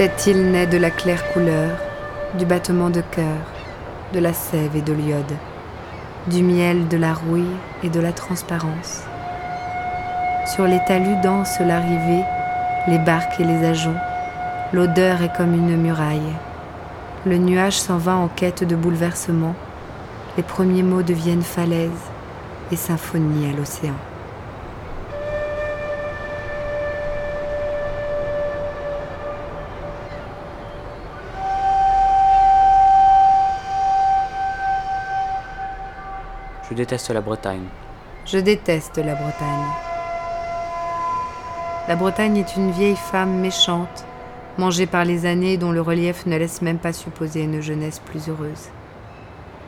Cette île naît de la claire couleur, du battement de cœur, de la sève et de l'iode, du miel, de la rouille et de la transparence. Sur les talus dansent l'arrivée, les barques et les ajoncs. L'odeur est comme une muraille. Le nuage s'en va en quête de bouleversement. Les premiers mots deviennent falaises et symphonie à l'océan. Je déteste la Bretagne. Je déteste la Bretagne. La Bretagne est une vieille femme méchante, mangée par les années dont le relief ne laisse même pas supposer une jeunesse plus heureuse.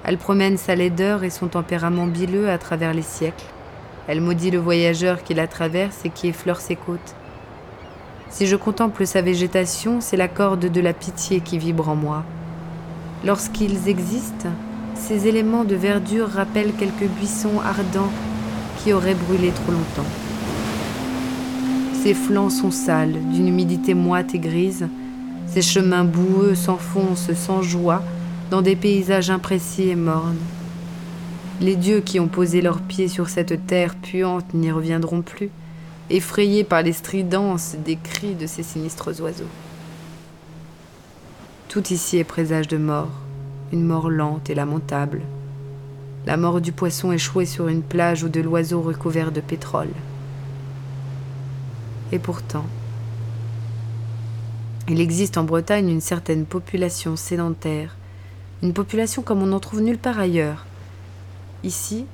Elle promène sa laideur et son tempérament bileux à travers les siècles. Elle maudit le voyageur qui la traverse et qui effleure ses côtes. Si je contemple sa végétation, c'est la corde de la pitié qui vibre en moi. Lorsqu'ils existent, ces éléments de verdure rappellent quelques buissons ardents qui auraient brûlé trop longtemps. Ses flancs sont sales, d'une humidité moite et grise. Ses chemins boueux s'enfoncent sans joie dans des paysages imprécis et mornes. Les dieux qui ont posé leurs pieds sur cette terre puante n'y reviendront plus, effrayés par les stridences des cris de ces sinistres oiseaux. Tout ici est présage de mort une mort lente et lamentable. La mort du poisson échoué sur une plage ou de l'oiseau recouvert de pétrole. Et pourtant, il existe en Bretagne une certaine population sédentaire, une population comme on n'en trouve nulle part ailleurs. Ici,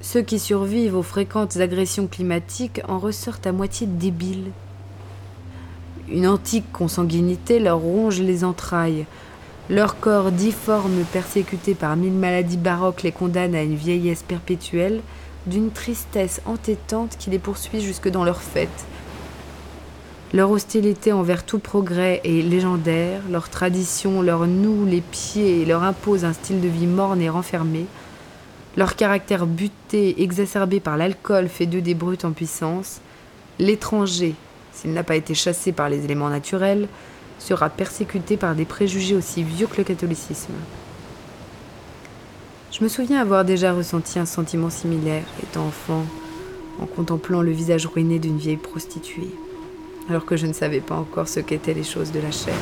ceux qui survivent aux fréquentes agressions climatiques en ressortent à moitié débiles. Une antique consanguinité leur ronge les entrailles, leur corps difforme, persécuté par mille maladies baroques, les condamne à une vieillesse perpétuelle, d'une tristesse entêtante qui les poursuit jusque dans leurs fêtes. Leur hostilité envers tout progrès est légendaire, leur tradition leur noue les pieds et leur impose un style de vie morne et renfermé. Leur caractère buté, exacerbé par l'alcool, fait d'eux des brutes en puissance. L'étranger, s'il n'a pas été chassé par les éléments naturels, sera persécuté par des préjugés aussi vieux que le catholicisme. Je me souviens avoir déjà ressenti un sentiment similaire, étant enfant, en contemplant le visage ruiné d'une vieille prostituée, alors que je ne savais pas encore ce qu'étaient les choses de la chair.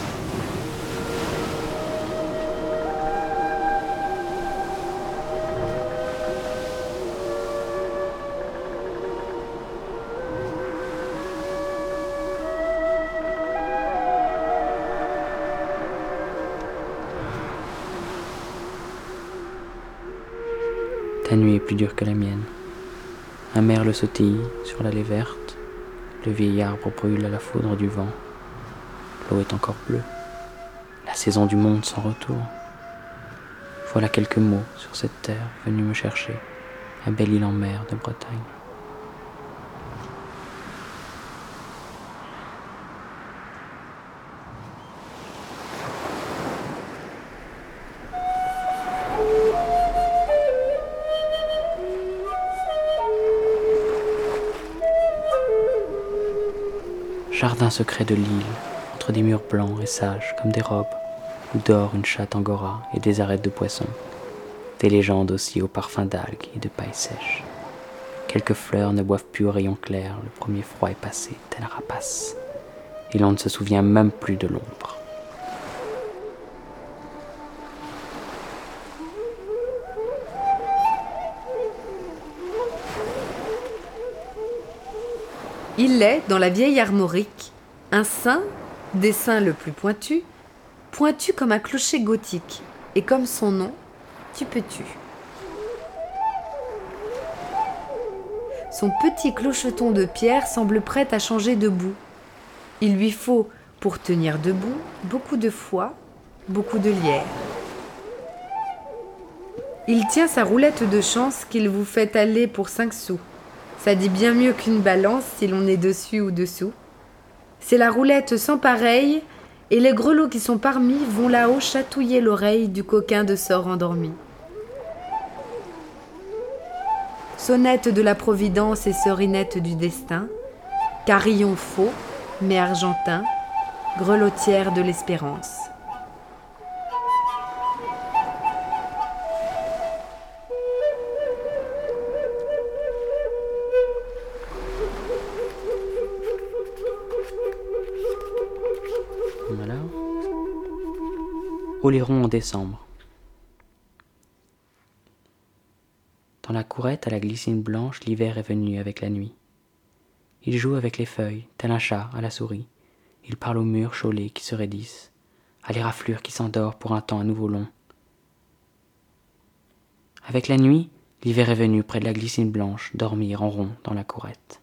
Ta nuit est plus dure que la mienne. Un merle sautille sur l'allée verte. Le vieil arbre brûle à la foudre du vent. L'eau est encore bleue. La saison du monde sans retour. Voilà quelques mots sur cette terre venue me chercher, à belle île en mer de Bretagne. Jardin secret de l'île, entre des murs blancs et sages comme des robes, où dort une chatte angora et des arêtes de poissons, des légendes aussi au parfum d'algues et de paille sèche. Quelques fleurs ne boivent plus au rayon clair, le premier froid est passé, tel rapace, et l'on ne se souvient même plus de l'ombre. Il est, dans la vieille armorique, un saint, dessin le plus pointu, pointu comme un clocher gothique, et comme son nom, tu peux tu. Son petit clocheton de pierre semble prêt à changer debout. Il lui faut, pour tenir debout, beaucoup de foi, beaucoup de lierre. Il tient sa roulette de chance qu'il vous fait aller pour cinq sous. Ça dit bien mieux qu'une balance si l'on est dessus ou dessous. C'est la roulette sans pareil, et les grelots qui sont parmi vont là-haut chatouiller l'oreille du coquin de sort endormi. Sonnette de la Providence et serinette du destin, carillon faux, mais argentin, grelotière de l'espérance. En décembre. Dans la courette à la glycine blanche, l'hiver est venu avec la nuit. Il joue avec les feuilles, tel un chat à la souris. Il parle aux murs chaulés qui se raidissent, à l'éraflure qui s'endort pour un temps à nouveau long. Avec la nuit, l'hiver est venu près de la glycine blanche, dormir en rond dans la courette.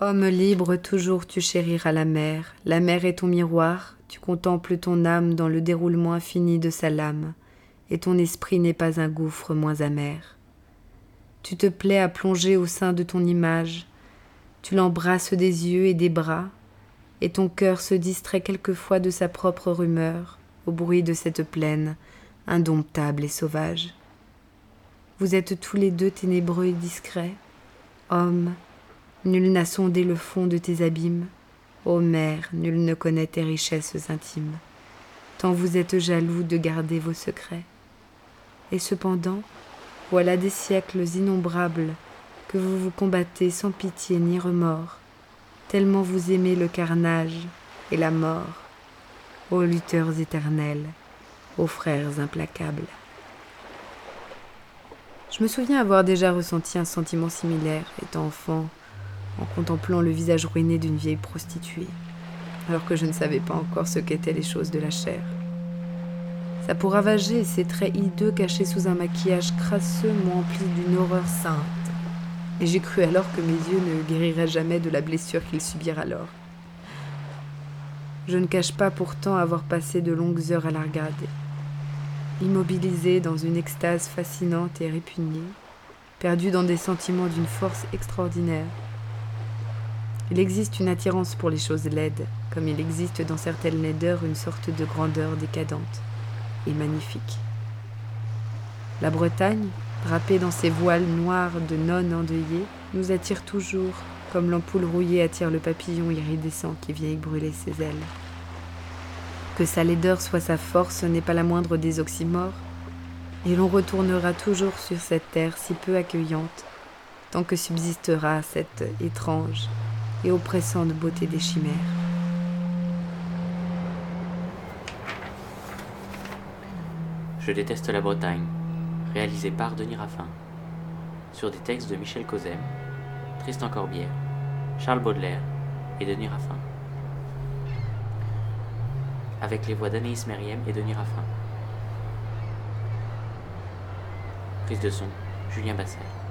Homme libre, toujours tu chériras la mer. La mer est ton miroir, tu contemples ton âme dans le déroulement infini de sa lame, et ton esprit n'est pas un gouffre moins amer. Tu te plais à plonger au sein de ton image, tu l'embrasses des yeux et des bras, et ton cœur se distrait quelquefois de sa propre rumeur, au bruit de cette plaine, indomptable et sauvage. Vous êtes tous les deux ténébreux et discrets, hommes, nul n'a sondé le fond de tes abîmes, ô mère, nul ne connaît tes richesses intimes, tant vous êtes jaloux de garder vos secrets. Et cependant, voilà des siècles innombrables que vous vous combattez sans pitié ni remords, tellement vous aimez le carnage et la mort, ô lutteurs éternels, ô frères implacables. Je me souviens avoir déjà ressenti un sentiment similaire, étant enfant, en contemplant le visage ruiné d'une vieille prostituée, alors que je ne savais pas encore ce qu'étaient les choses de la chair. Sa peau ravagée et ses traits hideux cachés sous un maquillage crasseux m'ont empli d'une horreur sainte, et j'ai cru alors que mes yeux ne guériraient jamais de la blessure qu'ils subirent alors. Je ne cache pas pourtant avoir passé de longues heures à la regarder, immobilisé dans une extase fascinante et répugnée, perdu dans des sentiments d'une force extraordinaire. Il existe une attirance pour les choses laides, comme il existe dans certaines laideurs une sorte de grandeur décadente et magnifique. La Bretagne, drapée dans ses voiles noirs de nonnes endeuillées, nous attire toujours, comme l'ampoule rouillée attire le papillon iridescent qui vient brûler ses ailes. Que sa laideur soit sa force n'est pas la moindre des oxymores, et l'on retournera toujours sur cette terre si peu accueillante, tant que subsistera cette étrange et oppressante beauté des chimères. Je déteste la Bretagne, réalisé par Denis Raffin, sur des textes de Michel Causem, Tristan Corbière, Charles Baudelaire et Denis Raffin, avec les voix d'Anaïs Meriem et Denis Raffin. Prise de son, Julien Bassel.